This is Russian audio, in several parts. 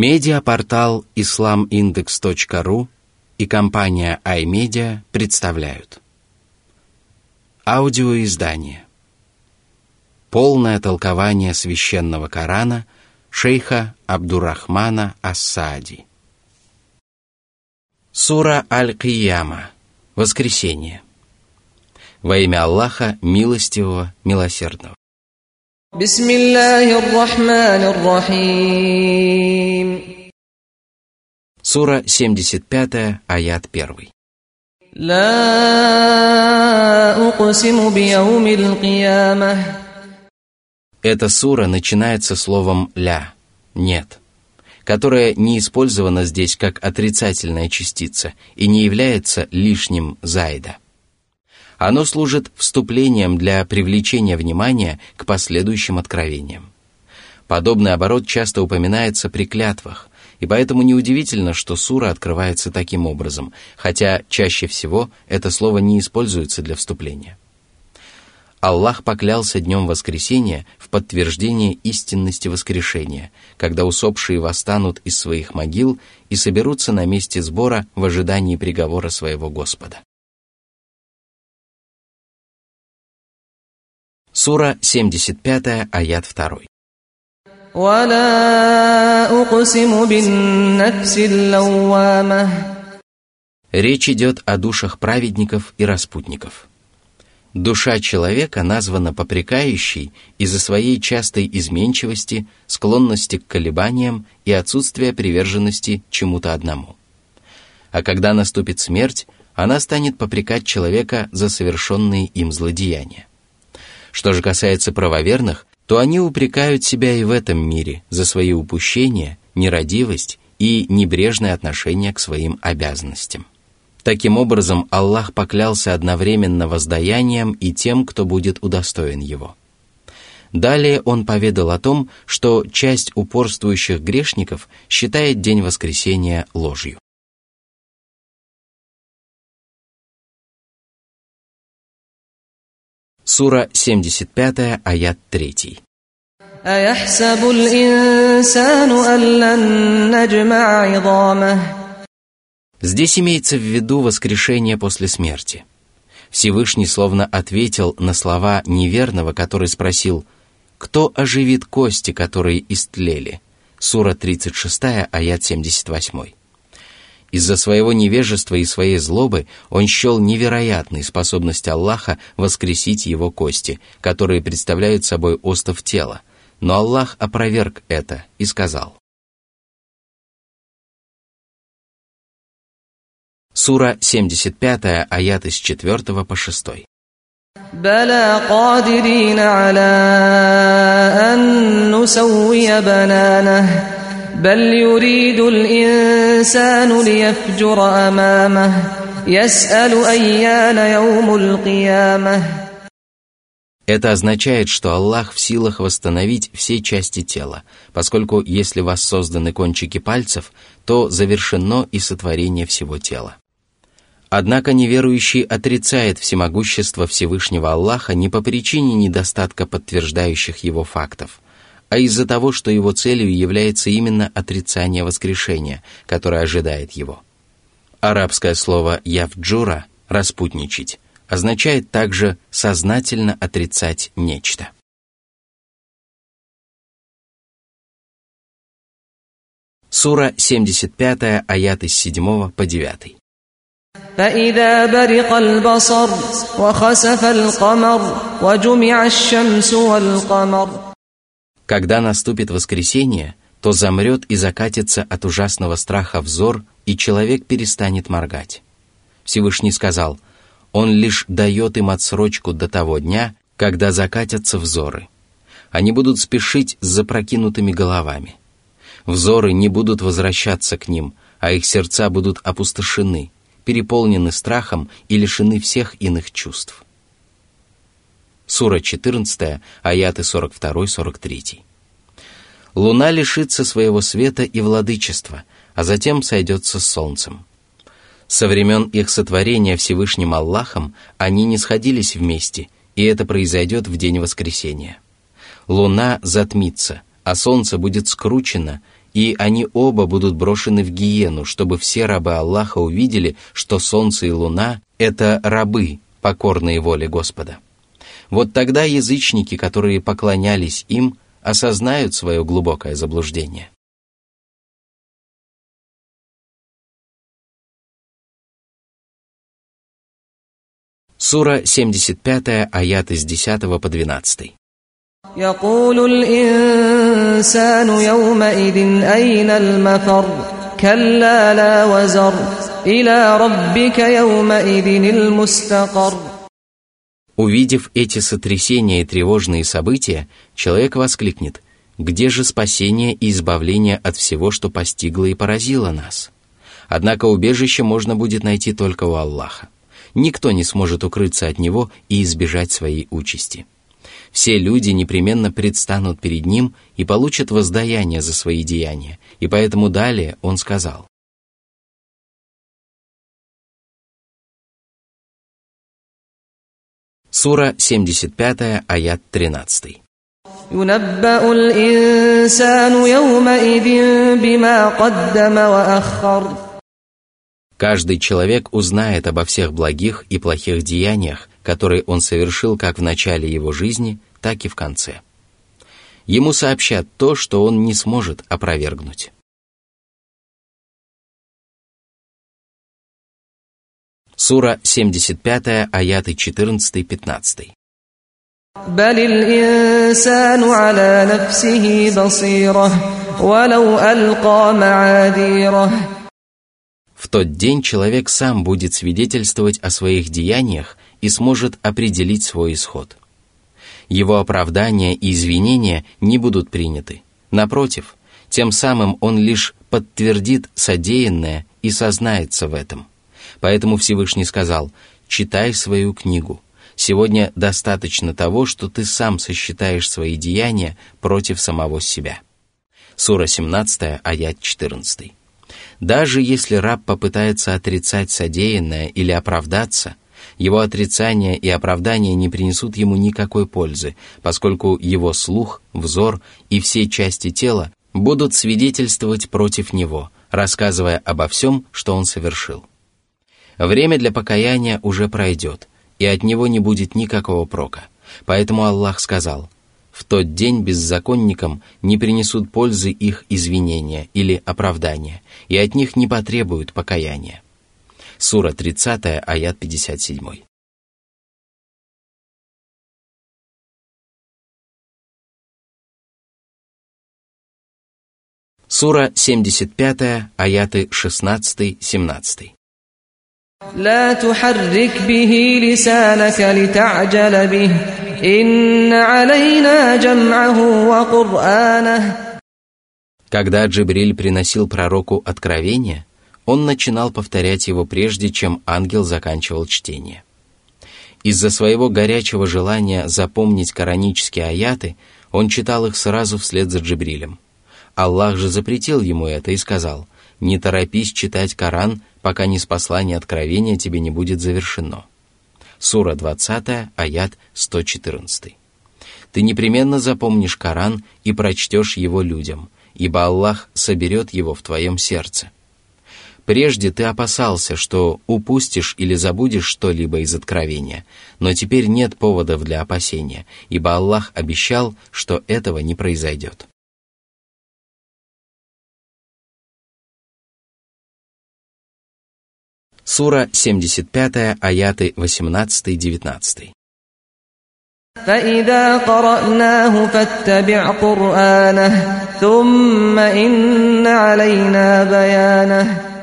Медиапортал islamindex.ru и компания iMedia представляют. Аудиоиздание. Полное толкование священного Корана шейха Абдурахмана Ассади. Сура Аль-Кияма. Воскресение Во имя Аллаха, милостивого, милосердного. بسم الله الرحمن الرحيم Сура 75, аят 1. لا أقسم بيوم القيامة Эта сура начинается словом «ля» – «нет», которое не использовано здесь как отрицательная частица и не является лишним «зайда». Оно служит вступлением для привлечения внимания к последующим откровениям. Подобный оборот часто упоминается при клятвах, и поэтому неудивительно, что сура открывается таким образом, хотя чаще всего это слово не используется для вступления. Аллах поклялся днем воскресения в подтверждение истинности воскрешения, когда усопшие восстанут из своих могил и соберутся на месте сбора в ожидании приговора своего Господа. Сура 75, аят 2. Речь идет о душах праведников и распутников. Душа человека названа попрекающей из-за своей частой изменчивости, склонности к колебаниям и отсутствия приверженности чему-то одному. А когда наступит смерть, она станет попрекать человека за совершенные им злодеяния. Что же касается правоверных, то они упрекают себя и в этом мире за свои упущения, нерадивость и небрежное отношение к своим обязанностям. Таким образом, Аллах поклялся одновременно воздаянием и тем, кто будет удостоен его. Далее он поведал о том, что часть упорствующих грешников считает день воскресения ложью. Сура 75, аят 3. Здесь имеется в виду воскрешение после смерти. Всевышний словно ответил на слова неверного, который спросил «Кто оживит кости, которые истлели?» Сура 36, аят 78. Из-за своего невежества и своей злобы он счел невероятной способность Аллаха воскресить его кости, которые представляют собой остов тела. Но Аллах опроверг это и сказал. Сура 75, аят из 4 по 6. بلى قادرين على أن نسوي بنانه بل يريد الإنسان ليفجر أمامه يسأل أيان يوم القيامة Это означает, что Аллах в силах восстановить все части тела, поскольку если воссозданы кончики пальцев, то завершено и сотворение всего тела. Однако неверующий отрицает всемогущество Всевышнего Аллаха не по причине недостатка подтверждающих его фактов, а из-за того, что его целью является именно отрицание воскрешения, которое ожидает его. Арабское слово «явджура» – «распутничать» означает также сознательно отрицать нечто. Сура 75, аят из 7 по 9. فإذا برق البصر وخسف القمر وجمع الشمس والقمر когда наступит воскресенье, то замрет и закатится от ужасного страха взор, и человек перестанет моргать. Всевышний сказал, Он лишь дает им отсрочку до того дня, когда закатятся взоры. Они будут спешить с запрокинутыми головами. Взоры не будут возвращаться к ним, а их сердца будут опустошены, переполнены страхом и лишены всех иных чувств. Сура 14, аяты 42-43. Луна лишится своего света и владычества, а затем сойдется с солнцем. Со времен их сотворения Всевышним Аллахом они не сходились вместе, и это произойдет в день воскресения. Луна затмится, а солнце будет скручено, и они оба будут брошены в гиену, чтобы все рабы Аллаха увидели, что солнце и луна — это рабы, покорные воле Господа. Вот тогда язычники, которые поклонялись им, осознают свое глубокое заблуждение. Сура 75, аят из 10 по 12. يقول الإنسان يومئذ أين المفر كلا لا وزر إلى ربك يومئذ المستقر Увидев эти сотрясения и тревожные события, человек воскликнет «Где же спасение и избавление от всего, что постигло и поразило нас?» Однако убежище можно будет найти только у Аллаха. Никто не сможет укрыться от Него и избежать своей участи. Все люди непременно предстанут перед Ним и получат воздаяние за свои деяния, и поэтому далее Он сказал – Сура 75, аят 13. Каждый человек узнает обо всех благих и плохих деяниях, которые он совершил как в начале его жизни, так и в конце. Ему сообщат то, что он не сможет опровергнуть. Сура 75, аяты 14-15. بل الإنسان على نفسه بصيرة ولو ألقى معاذيره В тот день человек сам будет свидетельствовать о своих деяниях и сможет определить свой исход. Его оправдания и извинения не будут приняты. Напротив, тем самым он лишь подтвердит содеянное и сознается в этом – Поэтому Всевышний сказал, читай свою книгу. Сегодня достаточно того, что ты сам сосчитаешь свои деяния против самого себя. Сура 17, аят 14. Даже если раб попытается отрицать содеянное или оправдаться, его отрицание и оправдание не принесут ему никакой пользы, поскольку его слух, взор и все части тела будут свидетельствовать против него, рассказывая обо всем, что он совершил. Время для покаяния уже пройдет, и от него не будет никакого прока. Поэтому Аллах сказал, «В тот день беззаконникам не принесут пользы их извинения или оправдания, и от них не потребуют покаяния». Сура 30, аят 57. Сура 75, аяты 16-17. لا تحرك به لسانك لتعجل به إن علينا جمعه وقرآنه Когда Джибриль приносил пророку откровение, он начинал повторять его прежде, чем ангел заканчивал чтение. Из-за своего горячего желания запомнить коранические аяты, он читал их сразу вслед за Джибрилем. Аллах же запретил ему это и сказал, «Не торопись читать Коран, пока не спаслание откровения тебе не будет завершено. Сура 20, аят 114. Ты непременно запомнишь Коран и прочтешь его людям, ибо Аллах соберет его в твоем сердце. Прежде ты опасался, что упустишь или забудешь что-либо из откровения, но теперь нет поводов для опасения, ибо Аллах обещал, что этого не произойдет. Сура 75, аяты 18-19. فإذا قرأناه فاتبع قرآنه ثم إن علينا بيانه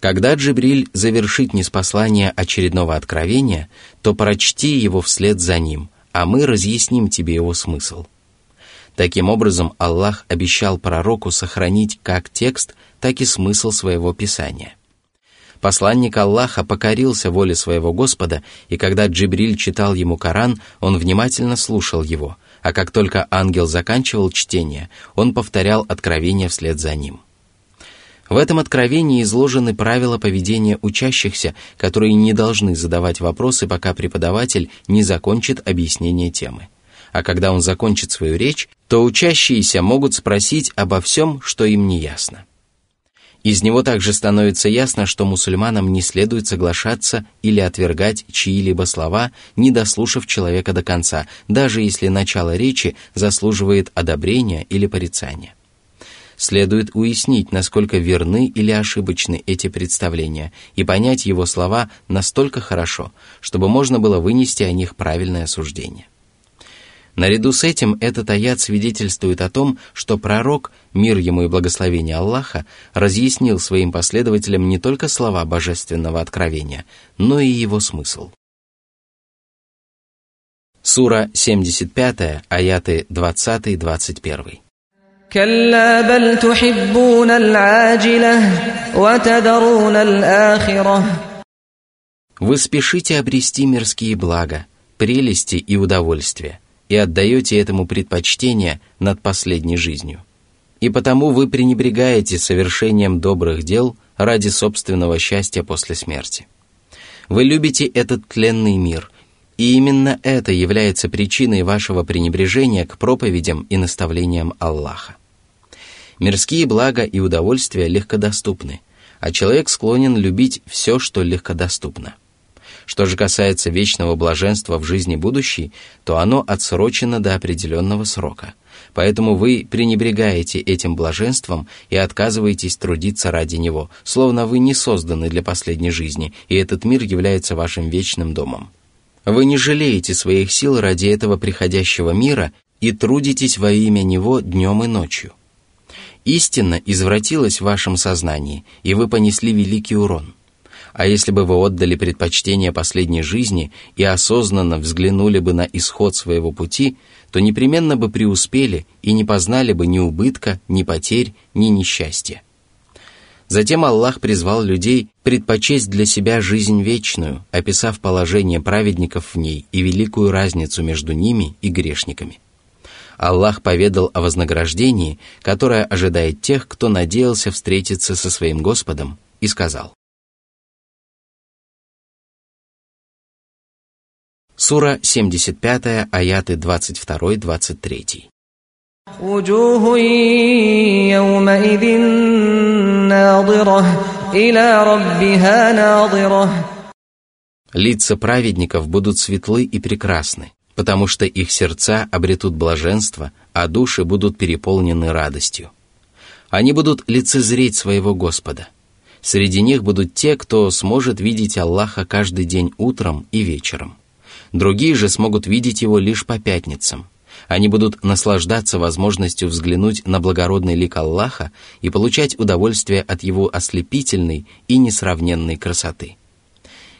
Когда Джибриль завершит неспослание очередного откровения, то прочти его вслед за ним, а мы разъясним тебе его смысл. Таким образом, Аллах обещал пророку сохранить как текст, так и смысл своего писания. Посланник Аллаха покорился воле своего Господа, и когда Джибриль читал ему Коран, он внимательно слушал его, а как только ангел заканчивал чтение, он повторял откровение вслед за ним. В этом откровении изложены правила поведения учащихся, которые не должны задавать вопросы, пока преподаватель не закончит объяснение темы. а когда он закончит свою речь, то учащиеся могут спросить обо всем, что им не ясно. Из него также становится ясно, что мусульманам не следует соглашаться или отвергать чьи-либо слова, не дослушав человека до конца, даже если начало речи заслуживает одобрения или порицания. Следует уяснить, насколько верны или ошибочны эти представления, и понять его слова настолько хорошо, чтобы можно было вынести о них правильное суждение. Наряду с этим этот аят свидетельствует о том, что пророк, мир ему и благословение Аллаха, разъяснил своим последователям не только слова божественного откровения, но и его смысл. Сура 75, аяты 20-21. كلا بل تحبون العاجلة وتذرون الآخرة Вы спешите обрести мирские блага, прелести и удовольствия, и отдаете этому предпочтение над последней жизнью. И потому вы пренебрегаете совершением добрых дел ради собственного счастья после смерти. Вы любите этот тленный мир, и именно это является причиной вашего пренебрежения к проповедям и наставлениям Аллаха. Мирские блага и удовольствия легкодоступны, а человек склонен любить все, что легкодоступно. Что же касается вечного блаженства в жизни будущей, то оно отсрочено до определенного срока. Поэтому вы пренебрегаете этим блаженством и отказываетесь трудиться ради него, словно вы не созданы для последней жизни, и этот мир является вашим вечным домом. Вы не жалеете своих сил ради этого приходящего мира и трудитесь во имя него днем и ночью. Истина извратилась в вашем сознании, и вы понесли великий урон – а если бы вы отдали предпочтение последней жизни и осознанно взглянули бы на исход своего пути, то непременно бы преуспели и не познали бы ни убытка, ни потерь, ни несчастья. Затем Аллах призвал людей предпочесть для себя жизнь вечную, описав положение праведников в ней и великую разницу между ними и грешниками. Аллах поведал о вознаграждении, которое ожидает тех, кто надеялся встретиться со своим Господом, и сказал, Сура 75, аяты 22-23. وجوه يومئذ ناظرة إلى ربها ناظرة Лица праведников будут светлы и прекрасны, потому что их сердца обретут блаженство, а души будут переполнены радостью. Они будут лицезреть своего Господа. Среди них будут те, кто сможет видеть Аллаха каждый день утром и вечером. Другие же смогут видеть его лишь по пятницам. Они будут наслаждаться возможностью взглянуть на благородный лик Аллаха и получать удовольствие от его ослепительной и несравненной красоты.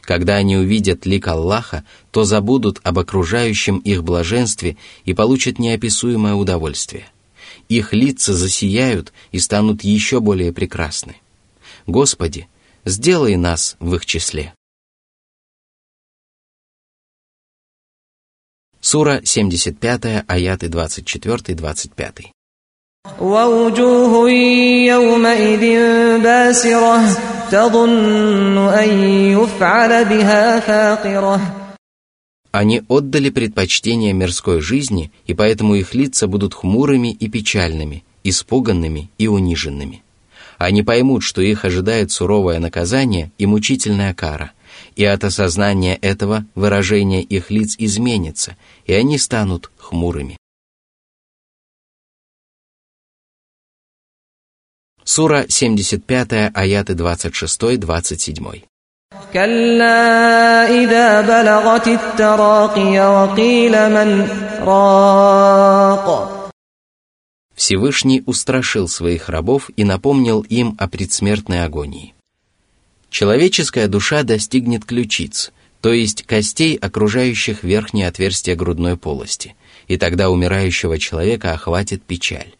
Когда они увидят лик Аллаха, то забудут об окружающем их блаженстве и получат неописуемое удовольствие. Их лица засияют и станут еще более прекрасны. Господи, сделай нас в их числе. Сура 75, аяты 24-25. ووجوه يومئذ باسرة تظن أن يفعل بها فاقرة Они отдали предпочтение мирской жизни, и поэтому их лица будут хмурыми и печальными, испуганными и униженными. Они поймут, что их ожидает суровое наказание и мучительная кара – и от осознания этого выражение их лиц изменится, и они станут хмурыми. Сура 75, аяты 26-27. كلا إذا بلغت التراقي وقيل من راق Всевышний устрашил своих рабов и напомнил им о предсмертной агонии человеческая душа достигнет ключиц, то есть костей, окружающих верхнее отверстие грудной полости, и тогда умирающего человека охватит печаль.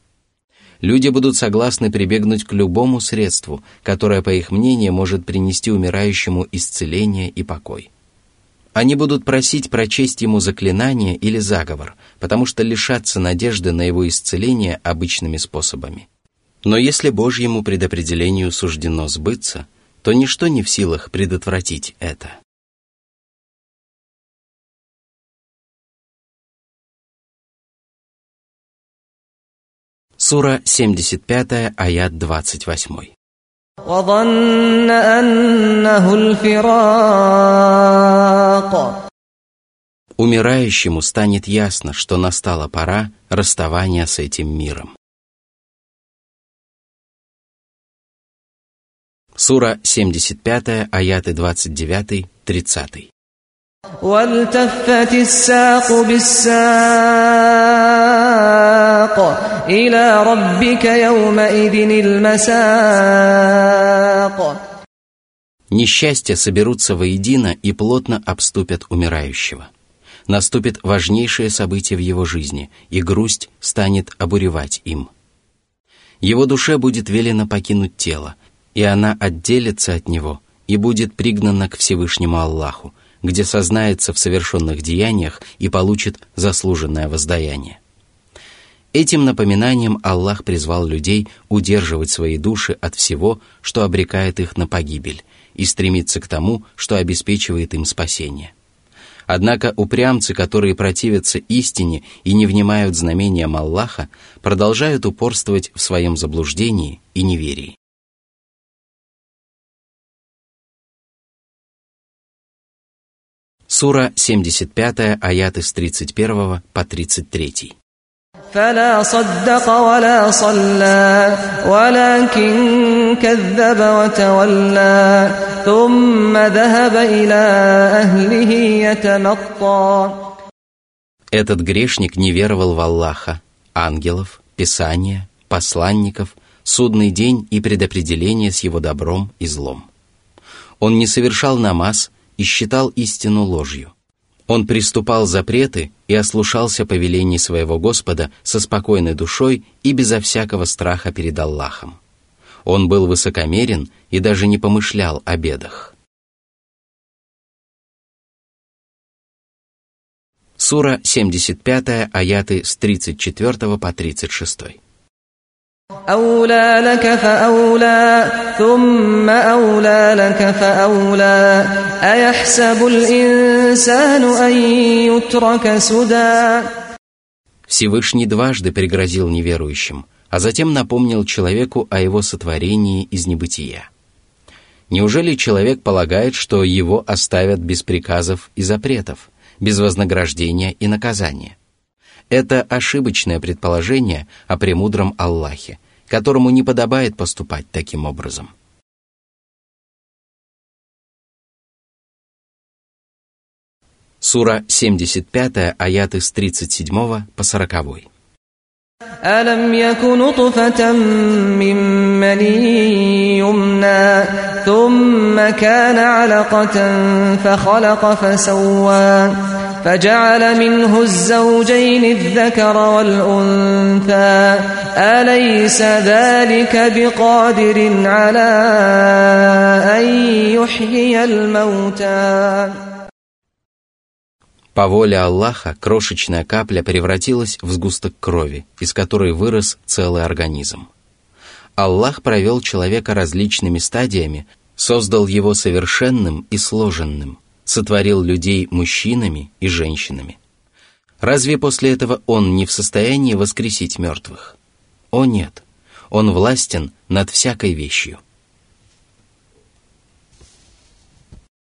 Люди будут согласны прибегнуть к любому средству, которое, по их мнению, может принести умирающему исцеление и покой. Они будут просить прочесть ему заклинание или заговор, потому что лишатся надежды на его исцеление обычными способами. Но если Божьему предопределению суждено сбыться, то ничто не в силах предотвратить это. Сура 75, аят 28. Умирающему станет ясно, что настала пора расставания с этим миром. Сура 75, аяты 29-30. والتفت الساق بالساق إلى ربك يومئذ المساق Несчастья соберутся воедино и плотно обступят умирающего. Наступит важнейшее событие в его жизни, и грусть станет обуревать им. Его душе будет велено покинуть тело, и она отделится от него и будет пригнана к Всевышнему Аллаху, где сознается в совершенных деяниях и получит заслуженное воздаяние. Этим напоминанием Аллах призвал людей удерживать свои души от всего, что обрекает их на погибель, и стремиться к тому, что обеспечивает им спасение. Однако упрямцы, которые противятся истине и не внимают знамениям Аллаха, продолжают упорствовать в своем заблуждении и неверии. Сура 75, аяты с 31 по 33. فلا صدق ولا صلى ولكن كذب وتولى ثم ذهب إلى أهله يتمطى Этот грешник не веровал в Аллаха, ангелов, Писания, посланников, судный день и предопределение с его добром и злом. Он не совершал намаз и считал истину ложью. Он приступал запреты и ослушался повелений своего Господа со спокойной душой и безо всякого страха перед Аллахом. Он был высокомерен и даже не помышлял о бедах. Сура 75, аяты с 34 по 36. أولى لك فأولى ثم أولى لك فأولى أيحسب الإنسان أن يترك سدى Всевышний дважды пригрозил неверующим, а затем напомнил человеку о его сотворении из небытия. Неужели человек полагает, что его оставят без приказов и запретов, без вознаграждения и наказания? Это ошибочное предположение о премудром Аллахе, которому не подобает поступать таким образом. Сура 75, аяты с 37 по 40. ألم يك نطفة من مني يمنى ثم كان علقة فخلق فسوى فجعل منه الزوجين الذكر والأنثى أليس ذلك بقادر على أن يحيي الموتى По воле Аллаха крошечная капля превратилась в сгусток крови, из которой вырос целый организм. Аллах провел человека различными стадиями, создал его совершенным и сложенным, сотворил людей мужчинами и женщинами. Разве после этого Он не в состоянии воскресить мертвых? О нет, Он властен над всякой вещью –